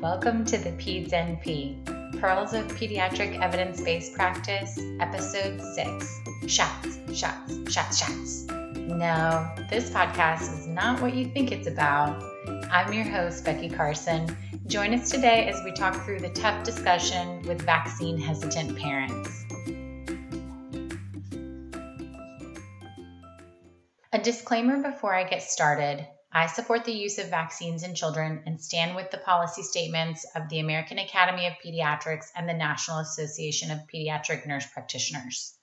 Welcome to the PEDS NP, Pearls of Pediatric Evidence Based Practice, Episode 6 Shots, Shots, Shots, Shots. No, this podcast is not what you think it's about. I'm your host, Becky Carson. Join us today as we talk through the tough discussion with vaccine hesitant parents. A disclaimer before I get started I support the use of vaccines in children and stand with the policy statements of the American Academy of Pediatrics and the National Association of Pediatric Nurse Practitioners.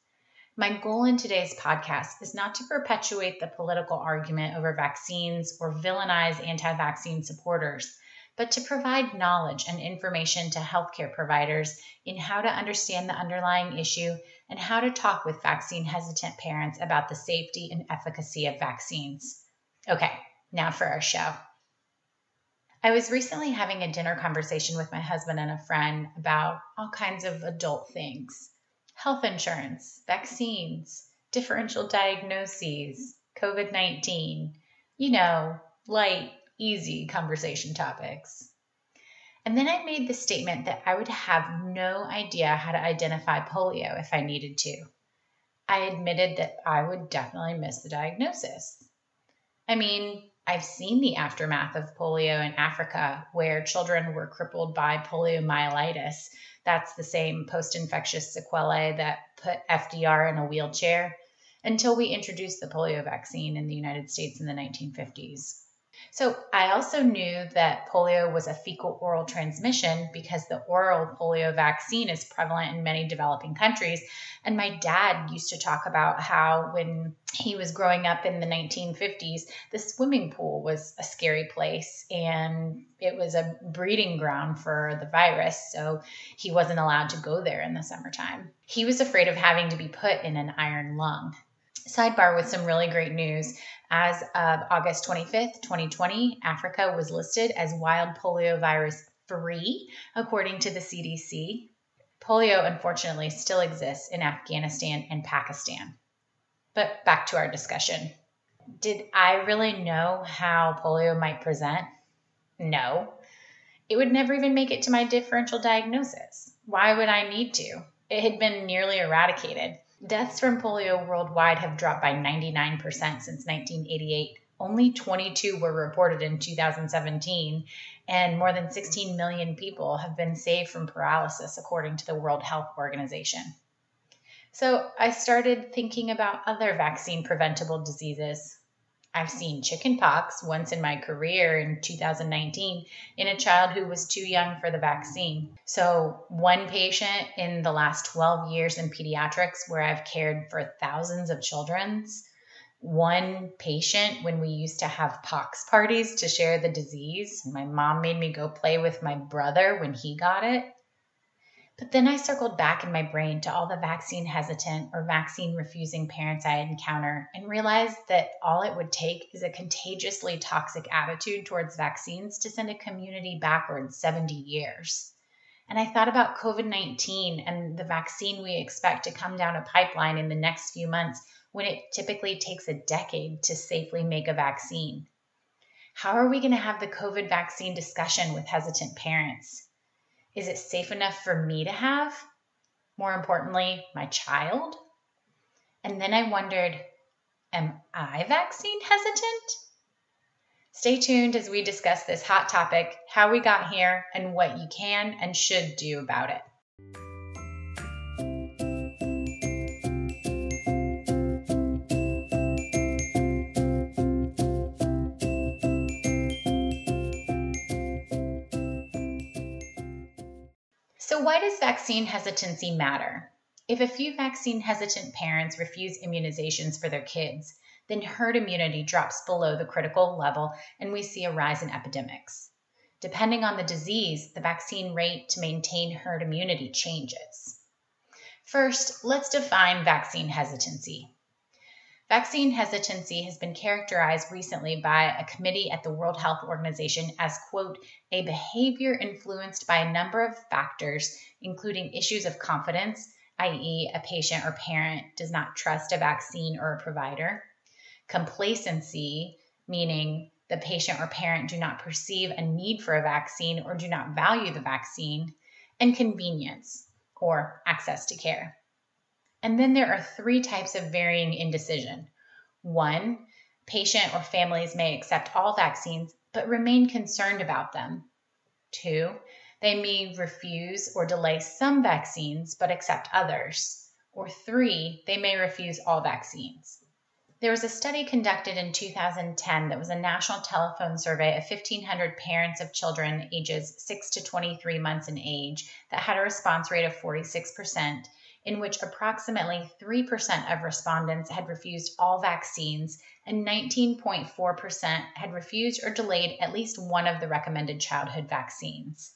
My goal in today's podcast is not to perpetuate the political argument over vaccines or villainize anti vaccine supporters, but to provide knowledge and information to healthcare providers in how to understand the underlying issue and how to talk with vaccine hesitant parents about the safety and efficacy of vaccines. Okay, now for our show. I was recently having a dinner conversation with my husband and a friend about all kinds of adult things health insurance, vaccines, differential diagnoses, COVID 19, you know, light, easy conversation topics. And then I made the statement that I would have no idea how to identify polio if I needed to. I admitted that I would definitely miss the diagnosis. I mean, I've seen the aftermath of polio in Africa where children were crippled by poliomyelitis. That's the same post infectious sequelae that put FDR in a wheelchair until we introduced the polio vaccine in the United States in the 1950s. So I also knew that polio was a fecal oral transmission because the oral polio vaccine is prevalent in many developing countries. And my dad used to talk about how when he was growing up in the 1950s, the swimming pool was a scary place and it was a breeding ground for the virus. So he wasn't allowed to go there in the summertime. He was afraid of having to be put in an iron lung sidebar with some really great news. As of August 25th, 2020, Africa was listed as wild polio virus free, according to the CDC. Polio, unfortunately, still exists in Afghanistan and Pakistan. But back to our discussion. Did I really know how polio might present? No. It would never even make it to my differential diagnosis. Why would I need to? It had been nearly eradicated. Deaths from polio worldwide have dropped by 99% since 1988. Only 22 were reported in 2017, and more than 16 million people have been saved from paralysis, according to the World Health Organization. So I started thinking about other vaccine preventable diseases I've seen chickenpox once in my career in 2019 in a child who was too young for the vaccine. So, one patient in the last 12 years in pediatrics, where I've cared for thousands of children's, one patient when we used to have pox parties to share the disease. My mom made me go play with my brother when he got it. But then I circled back in my brain to all the vaccine hesitant or vaccine refusing parents I encounter and realized that all it would take is a contagiously toxic attitude towards vaccines to send a community backwards 70 years. And I thought about COVID 19 and the vaccine we expect to come down a pipeline in the next few months when it typically takes a decade to safely make a vaccine. How are we going to have the COVID vaccine discussion with hesitant parents? Is it safe enough for me to have? More importantly, my child? And then I wondered, am I vaccine hesitant? Stay tuned as we discuss this hot topic, how we got here, and what you can and should do about it. Why does vaccine hesitancy matter? If a few vaccine hesitant parents refuse immunizations for their kids, then herd immunity drops below the critical level and we see a rise in epidemics. Depending on the disease, the vaccine rate to maintain herd immunity changes. First, let's define vaccine hesitancy. Vaccine hesitancy has been characterized recently by a committee at the World Health Organization as, quote, a behavior influenced by a number of factors, including issues of confidence, i.e., a patient or parent does not trust a vaccine or a provider, complacency, meaning the patient or parent do not perceive a need for a vaccine or do not value the vaccine, and convenience or access to care. And then there are three types of varying indecision. One, patient or families may accept all vaccines but remain concerned about them. Two, they may refuse or delay some vaccines but accept others. Or three, they may refuse all vaccines. There was a study conducted in 2010 that was a national telephone survey of 1,500 parents of children ages 6 to 23 months in age that had a response rate of 46%, in which approximately 3% of respondents had refused all vaccines and 19.4% had refused or delayed at least one of the recommended childhood vaccines.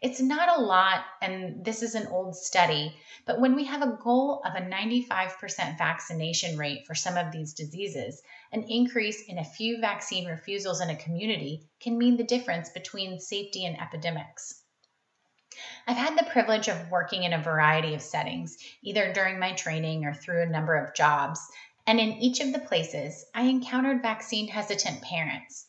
It's not a lot, and this is an old study, but when we have a goal of a 95% vaccination rate for some of these diseases, an increase in a few vaccine refusals in a community can mean the difference between safety and epidemics. I've had the privilege of working in a variety of settings, either during my training or through a number of jobs, and in each of the places, I encountered vaccine hesitant parents.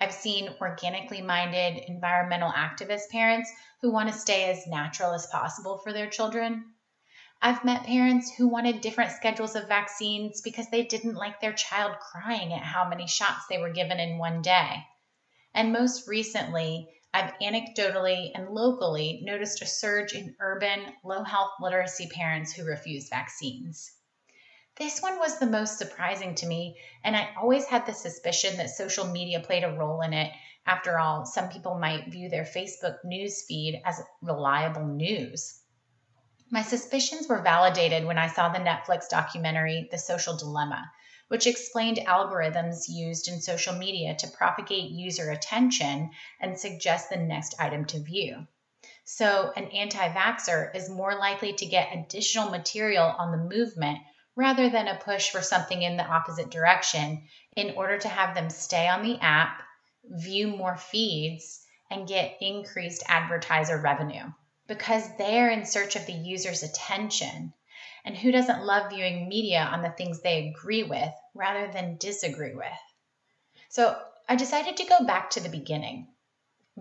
I've seen organically minded environmental activist parents who want to stay as natural as possible for their children. I've met parents who wanted different schedules of vaccines because they didn't like their child crying at how many shots they were given in one day. And most recently, I've anecdotally and locally noticed a surge in urban, low health literacy parents who refuse vaccines. This one was the most surprising to me, and I always had the suspicion that social media played a role in it. After all, some people might view their Facebook news feed as reliable news. My suspicions were validated when I saw the Netflix documentary The Social Dilemma, which explained algorithms used in social media to propagate user attention and suggest the next item to view. So, an anti vaxxer is more likely to get additional material on the movement rather than a push for something in the opposite direction in order to have them stay on the app, view more feeds, and get increased advertiser revenue because they're in search of the user's attention. And who doesn't love viewing media on the things they agree with rather than disagree with? So I decided to go back to the beginning.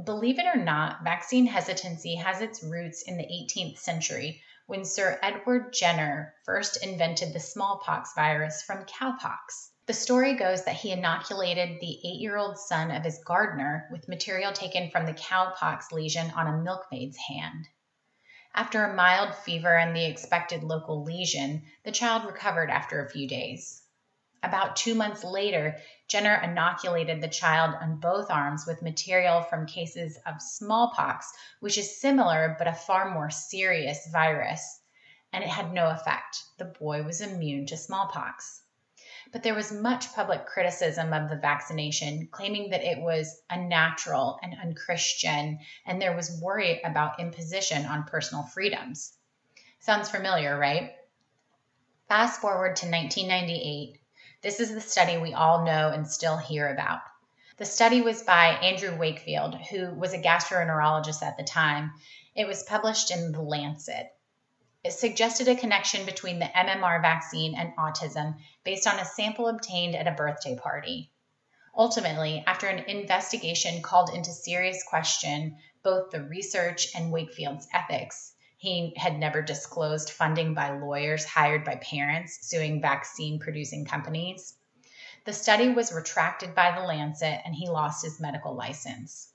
Believe it or not, vaccine hesitancy has its roots in the 18th century when Sir Edward Jenner first invented the smallpox virus from cowpox. The story goes that he inoculated the eight year old son of his gardener with material taken from the cowpox lesion on a milkmaid's hand. After a mild fever and the expected local lesion, the child recovered after a few days. About two months later, Jenner inoculated the child on both arms with material from cases of smallpox, which is similar but a far more serious virus, and it had no effect. The boy was immune to smallpox. But there was much public criticism of the vaccination, claiming that it was unnatural and unchristian, and there was worry about imposition on personal freedoms. Sounds familiar, right? Fast forward to 1998 this is the study we all know and still hear about. The study was by Andrew Wakefield, who was a gastroenterologist at the time. It was published in The Lancet. It suggested a connection between the MMR vaccine and autism based on a sample obtained at a birthday party. Ultimately, after an investigation called into serious question both the research and Wakefield's ethics, he had never disclosed funding by lawyers hired by parents suing vaccine producing companies. The study was retracted by The Lancet and he lost his medical license.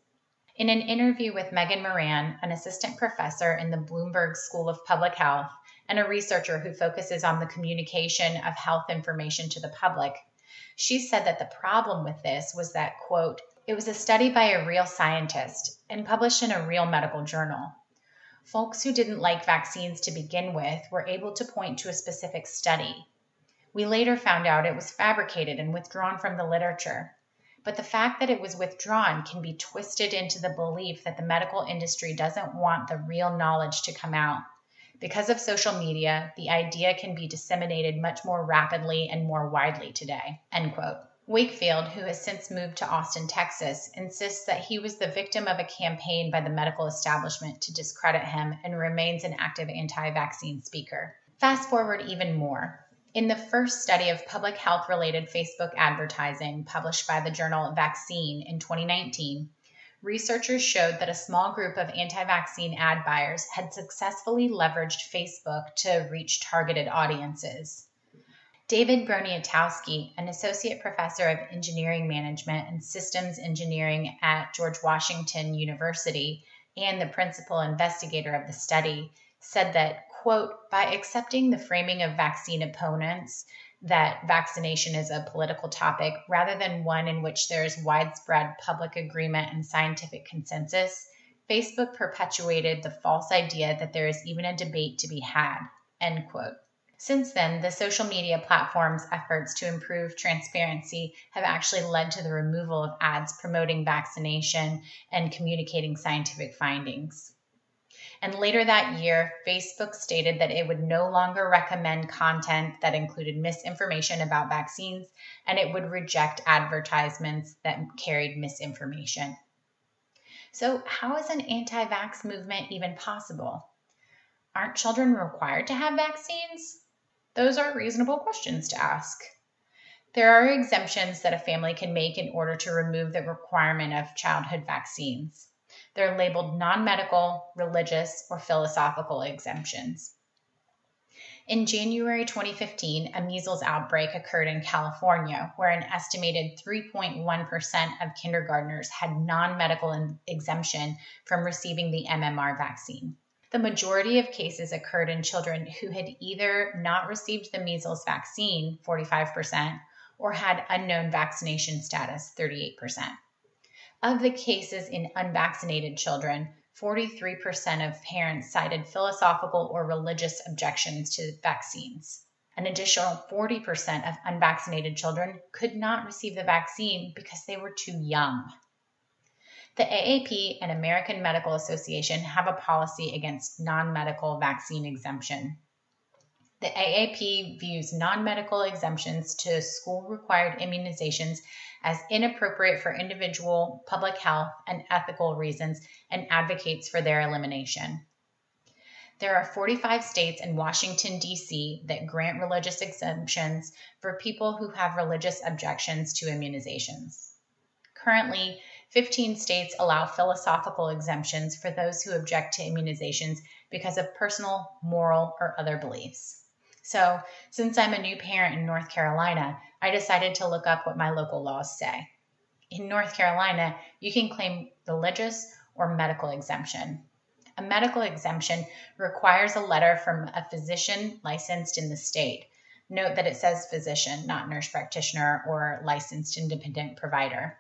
In an interview with Megan Moran, an assistant professor in the Bloomberg School of Public Health and a researcher who focuses on the communication of health information to the public, she said that the problem with this was that, quote, it was a study by a real scientist and published in a real medical journal. Folks who didn't like vaccines to begin with were able to point to a specific study. We later found out it was fabricated and withdrawn from the literature. But the fact that it was withdrawn can be twisted into the belief that the medical industry doesn't want the real knowledge to come out. Because of social media, the idea can be disseminated much more rapidly and more widely today. End quote. Wakefield, who has since moved to Austin, Texas, insists that he was the victim of a campaign by the medical establishment to discredit him and remains an active anti vaccine speaker. Fast forward even more. In the first study of public health related Facebook advertising published by the journal Vaccine in 2019, researchers showed that a small group of anti vaccine ad buyers had successfully leveraged Facebook to reach targeted audiences. David Broniatowski, an associate professor of engineering management and systems engineering at George Washington University and the principal investigator of the study, said that, quote, by accepting the framing of vaccine opponents that vaccination is a political topic rather than one in which there is widespread public agreement and scientific consensus, Facebook perpetuated the false idea that there is even a debate to be had, end quote. Since then, the social media platform's efforts to improve transparency have actually led to the removal of ads promoting vaccination and communicating scientific findings. And later that year, Facebook stated that it would no longer recommend content that included misinformation about vaccines and it would reject advertisements that carried misinformation. So, how is an anti vax movement even possible? Aren't children required to have vaccines? Those are reasonable questions to ask. There are exemptions that a family can make in order to remove the requirement of childhood vaccines. They're labeled non medical, religious, or philosophical exemptions. In January 2015, a measles outbreak occurred in California, where an estimated 3.1% of kindergartners had non medical exemption from receiving the MMR vaccine. The majority of cases occurred in children who had either not received the measles vaccine, 45%, or had unknown vaccination status, 38%. Of the cases in unvaccinated children, 43% of parents cited philosophical or religious objections to vaccines. An additional 40% of unvaccinated children could not receive the vaccine because they were too young. The AAP and American Medical Association have a policy against non medical vaccine exemption. The AAP views non medical exemptions to school required immunizations as inappropriate for individual, public health, and ethical reasons and advocates for their elimination. There are 45 states and Washington, D.C. that grant religious exemptions for people who have religious objections to immunizations. Currently, 15 states allow philosophical exemptions for those who object to immunizations because of personal, moral, or other beliefs. So, since I'm a new parent in North Carolina, I decided to look up what my local laws say. In North Carolina, you can claim religious or medical exemption. A medical exemption requires a letter from a physician licensed in the state. Note that it says physician, not nurse practitioner or licensed independent provider.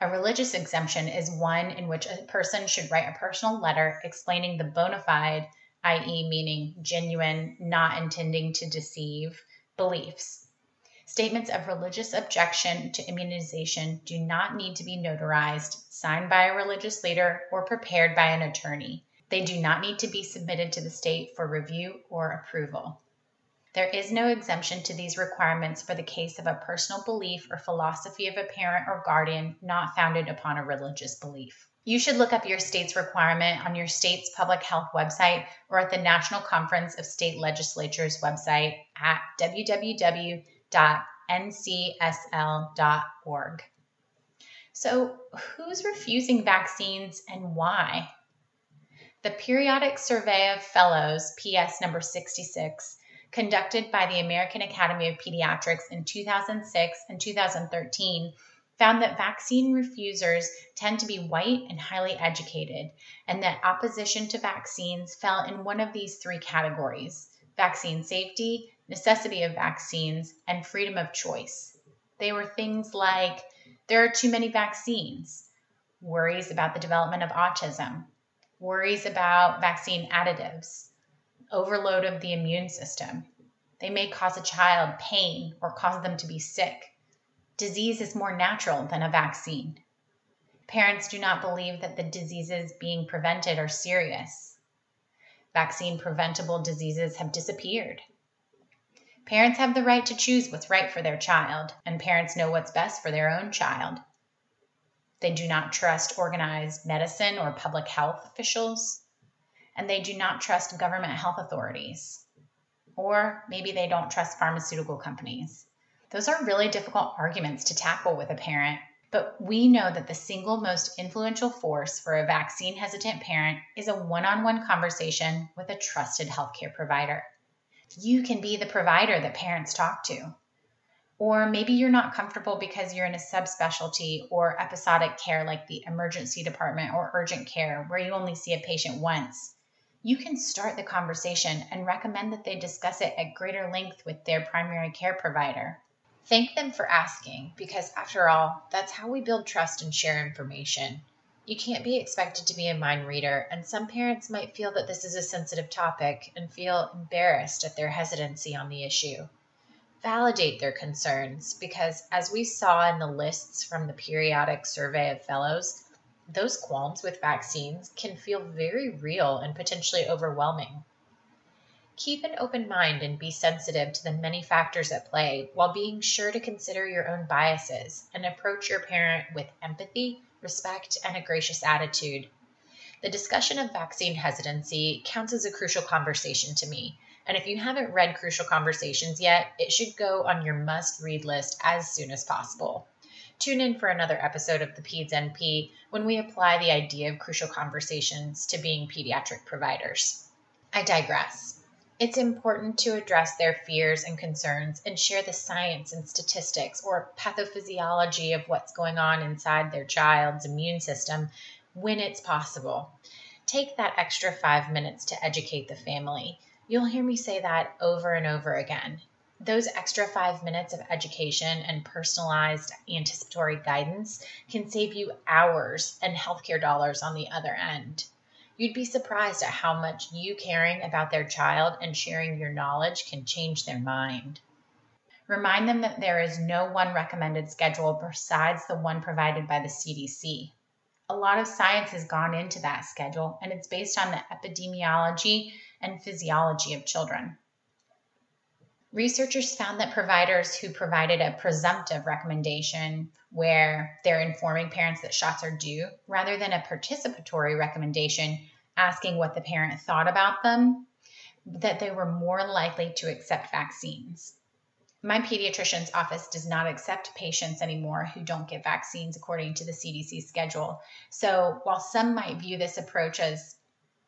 A religious exemption is one in which a person should write a personal letter explaining the bona fide, i.e., meaning genuine, not intending to deceive, beliefs. Statements of religious objection to immunization do not need to be notarized, signed by a religious leader, or prepared by an attorney. They do not need to be submitted to the state for review or approval. There is no exemption to these requirements for the case of a personal belief or philosophy of a parent or guardian not founded upon a religious belief. You should look up your state's requirement on your state's public health website or at the National Conference of State Legislatures website at www.ncsl.org. So, who's refusing vaccines and why? The Periodic Survey of Fellows, PS number 66, conducted by the American Academy of Pediatrics in 2006 and 2013 found that vaccine refusers tend to be white and highly educated, and that opposition to vaccines fell in one of these three categories vaccine safety, necessity of vaccines, and freedom of choice. They were things like there are too many vaccines, worries about the development of autism, worries about vaccine additives, overload of the immune system. They may cause a child pain or cause them to be sick. Disease is more natural than a vaccine. Parents do not believe that the diseases being prevented are serious. Vaccine preventable diseases have disappeared. Parents have the right to choose what's right for their child, and parents know what's best for their own child. They do not trust organized medicine or public health officials and they do not trust government health authorities. Or maybe they don't trust pharmaceutical companies. Those are really difficult arguments to tackle with a parent, but we know that the single most influential force for a vaccine hesitant parent is a one on one conversation with a trusted healthcare provider. You can be the provider that parents talk to. Or maybe you're not comfortable because you're in a subspecialty or episodic care like the emergency department or urgent care where you only see a patient once. You can start the conversation and recommend that they discuss it at greater length with their primary care provider. Thank them for asking because, after all, that's how we build trust and share information. You can't be expected to be a mind reader, and some parents might feel that this is a sensitive topic and feel embarrassed at their hesitancy on the issue validate their concerns because, as we saw in the lists from the periodic survey of fellows, those qualms with vaccines can feel very real and potentially overwhelming. Keep an open mind and be sensitive to the many factors at play while being sure to consider your own biases and approach your parent with empathy, respect, and a gracious attitude. The discussion of vaccine hesitancy counts as a crucial conversation to me and if you haven't read Crucial Conversations yet, it should go on your must read list as soon as possible. Tune in for another episode of the PEDS NP when we apply the idea of crucial conversations to being pediatric providers. I digress. It's important to address their fears and concerns and share the science and statistics or pathophysiology of what's going on inside their child's immune system when it's possible. Take that extra five minutes to educate the family. You'll hear me say that over and over again. Those extra five minutes of education and personalized anticipatory guidance can save you hours and healthcare dollars on the other end. You'd be surprised at how much you caring about their child and sharing your knowledge can change their mind. Remind them that there is no one recommended schedule besides the one provided by the CDC. A lot of science has gone into that schedule, and it's based on the epidemiology and physiology of children. Researchers found that providers who provided a presumptive recommendation where they're informing parents that shots are due rather than a participatory recommendation asking what the parent thought about them, that they were more likely to accept vaccines. My pediatrician's office does not accept patients anymore who don't get vaccines according to the CDC schedule. So, while some might view this approach as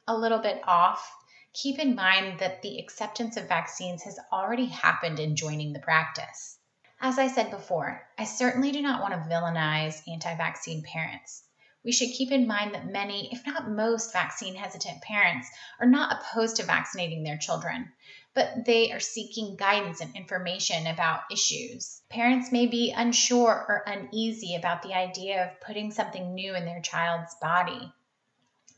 a little bit off, keep in mind that the acceptance of vaccines has already happened in joining the practice. As I said before, I certainly do not want to villainize anti vaccine parents. We should keep in mind that many, if not most, vaccine hesitant parents are not opposed to vaccinating their children, but they are seeking guidance and information about issues. Parents may be unsure or uneasy about the idea of putting something new in their child's body.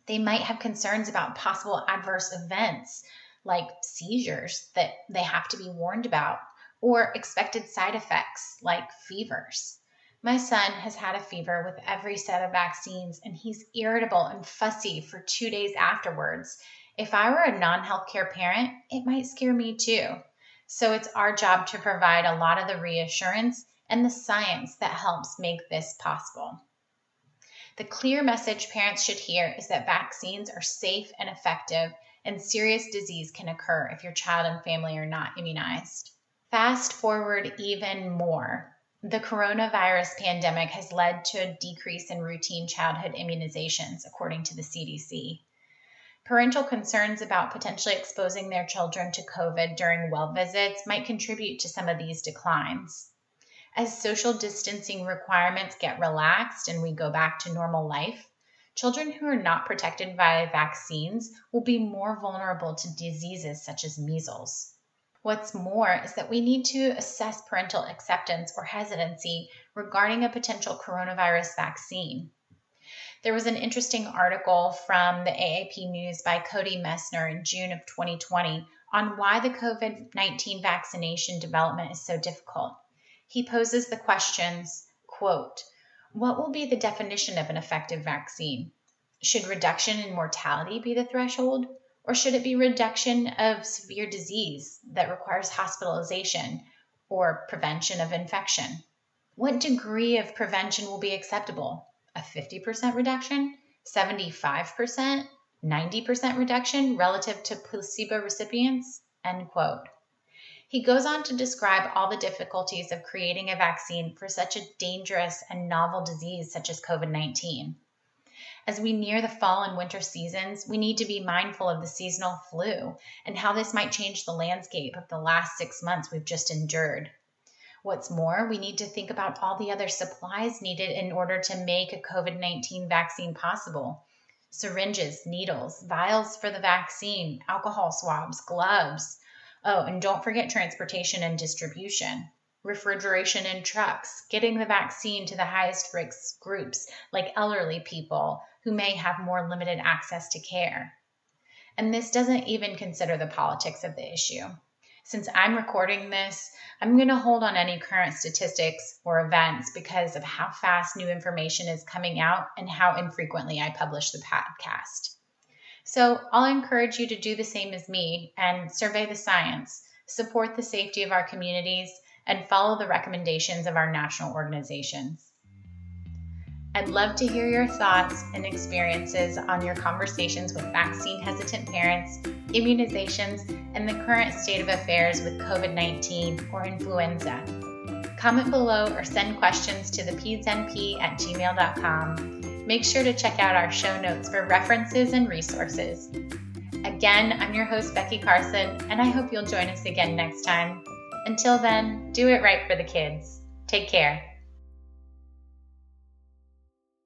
They might have concerns about possible adverse events like seizures that they have to be warned about or expected side effects like fevers. My son has had a fever with every set of vaccines and he's irritable and fussy for two days afterwards. If I were a non healthcare parent, it might scare me too. So it's our job to provide a lot of the reassurance and the science that helps make this possible. The clear message parents should hear is that vaccines are safe and effective, and serious disease can occur if your child and family are not immunized. Fast forward even more. The coronavirus pandemic has led to a decrease in routine childhood immunizations, according to the CDC. Parental concerns about potentially exposing their children to COVID during well visits might contribute to some of these declines. As social distancing requirements get relaxed and we go back to normal life, children who are not protected by vaccines will be more vulnerable to diseases such as measles. What's more is that we need to assess parental acceptance or hesitancy regarding a potential coronavirus vaccine. There was an interesting article from the AAP News by Cody Meissner in June of 2020 on why the COVID 19 vaccination development is so difficult he poses the questions, quote, what will be the definition of an effective vaccine? Should reduction in mortality be the threshold? Or should it be reduction of severe disease that requires hospitalization or prevention of infection? What degree of prevention will be acceptable? A 50% reduction? 75%? 90% reduction relative to placebo recipients? End quote. He goes on to describe all the difficulties of creating a vaccine for such a dangerous and novel disease such as COVID 19. As we near the fall and winter seasons, we need to be mindful of the seasonal flu and how this might change the landscape of the last six months we've just endured. What's more, we need to think about all the other supplies needed in order to make a COVID 19 vaccine possible syringes, needles, vials for the vaccine, alcohol swabs, gloves. Oh, and don't forget transportation and distribution refrigeration in trucks, getting the vaccine to the highest risk groups like elderly people who may have more limited access to care. And this doesn't even consider the politics of the issue. Since I'm recording this, I'm going to hold on any current statistics or events because of how fast new information is coming out and how infrequently I publish the podcast. So I'll encourage you to do the same as me and survey the science, support the safety of our communities, and follow the recommendations of our national organizations. I'd love to hear your thoughts and experiences on your conversations with vaccine hesitant parents, immunizations, and the current state of affairs with COVID 19 or influenza. Comment below or send questions to the pedsnp at gmail.com. Make sure to check out our show notes for references and resources. Again, I'm your host, Becky Carson, and I hope you'll join us again next time. Until then, do it right for the kids. Take care.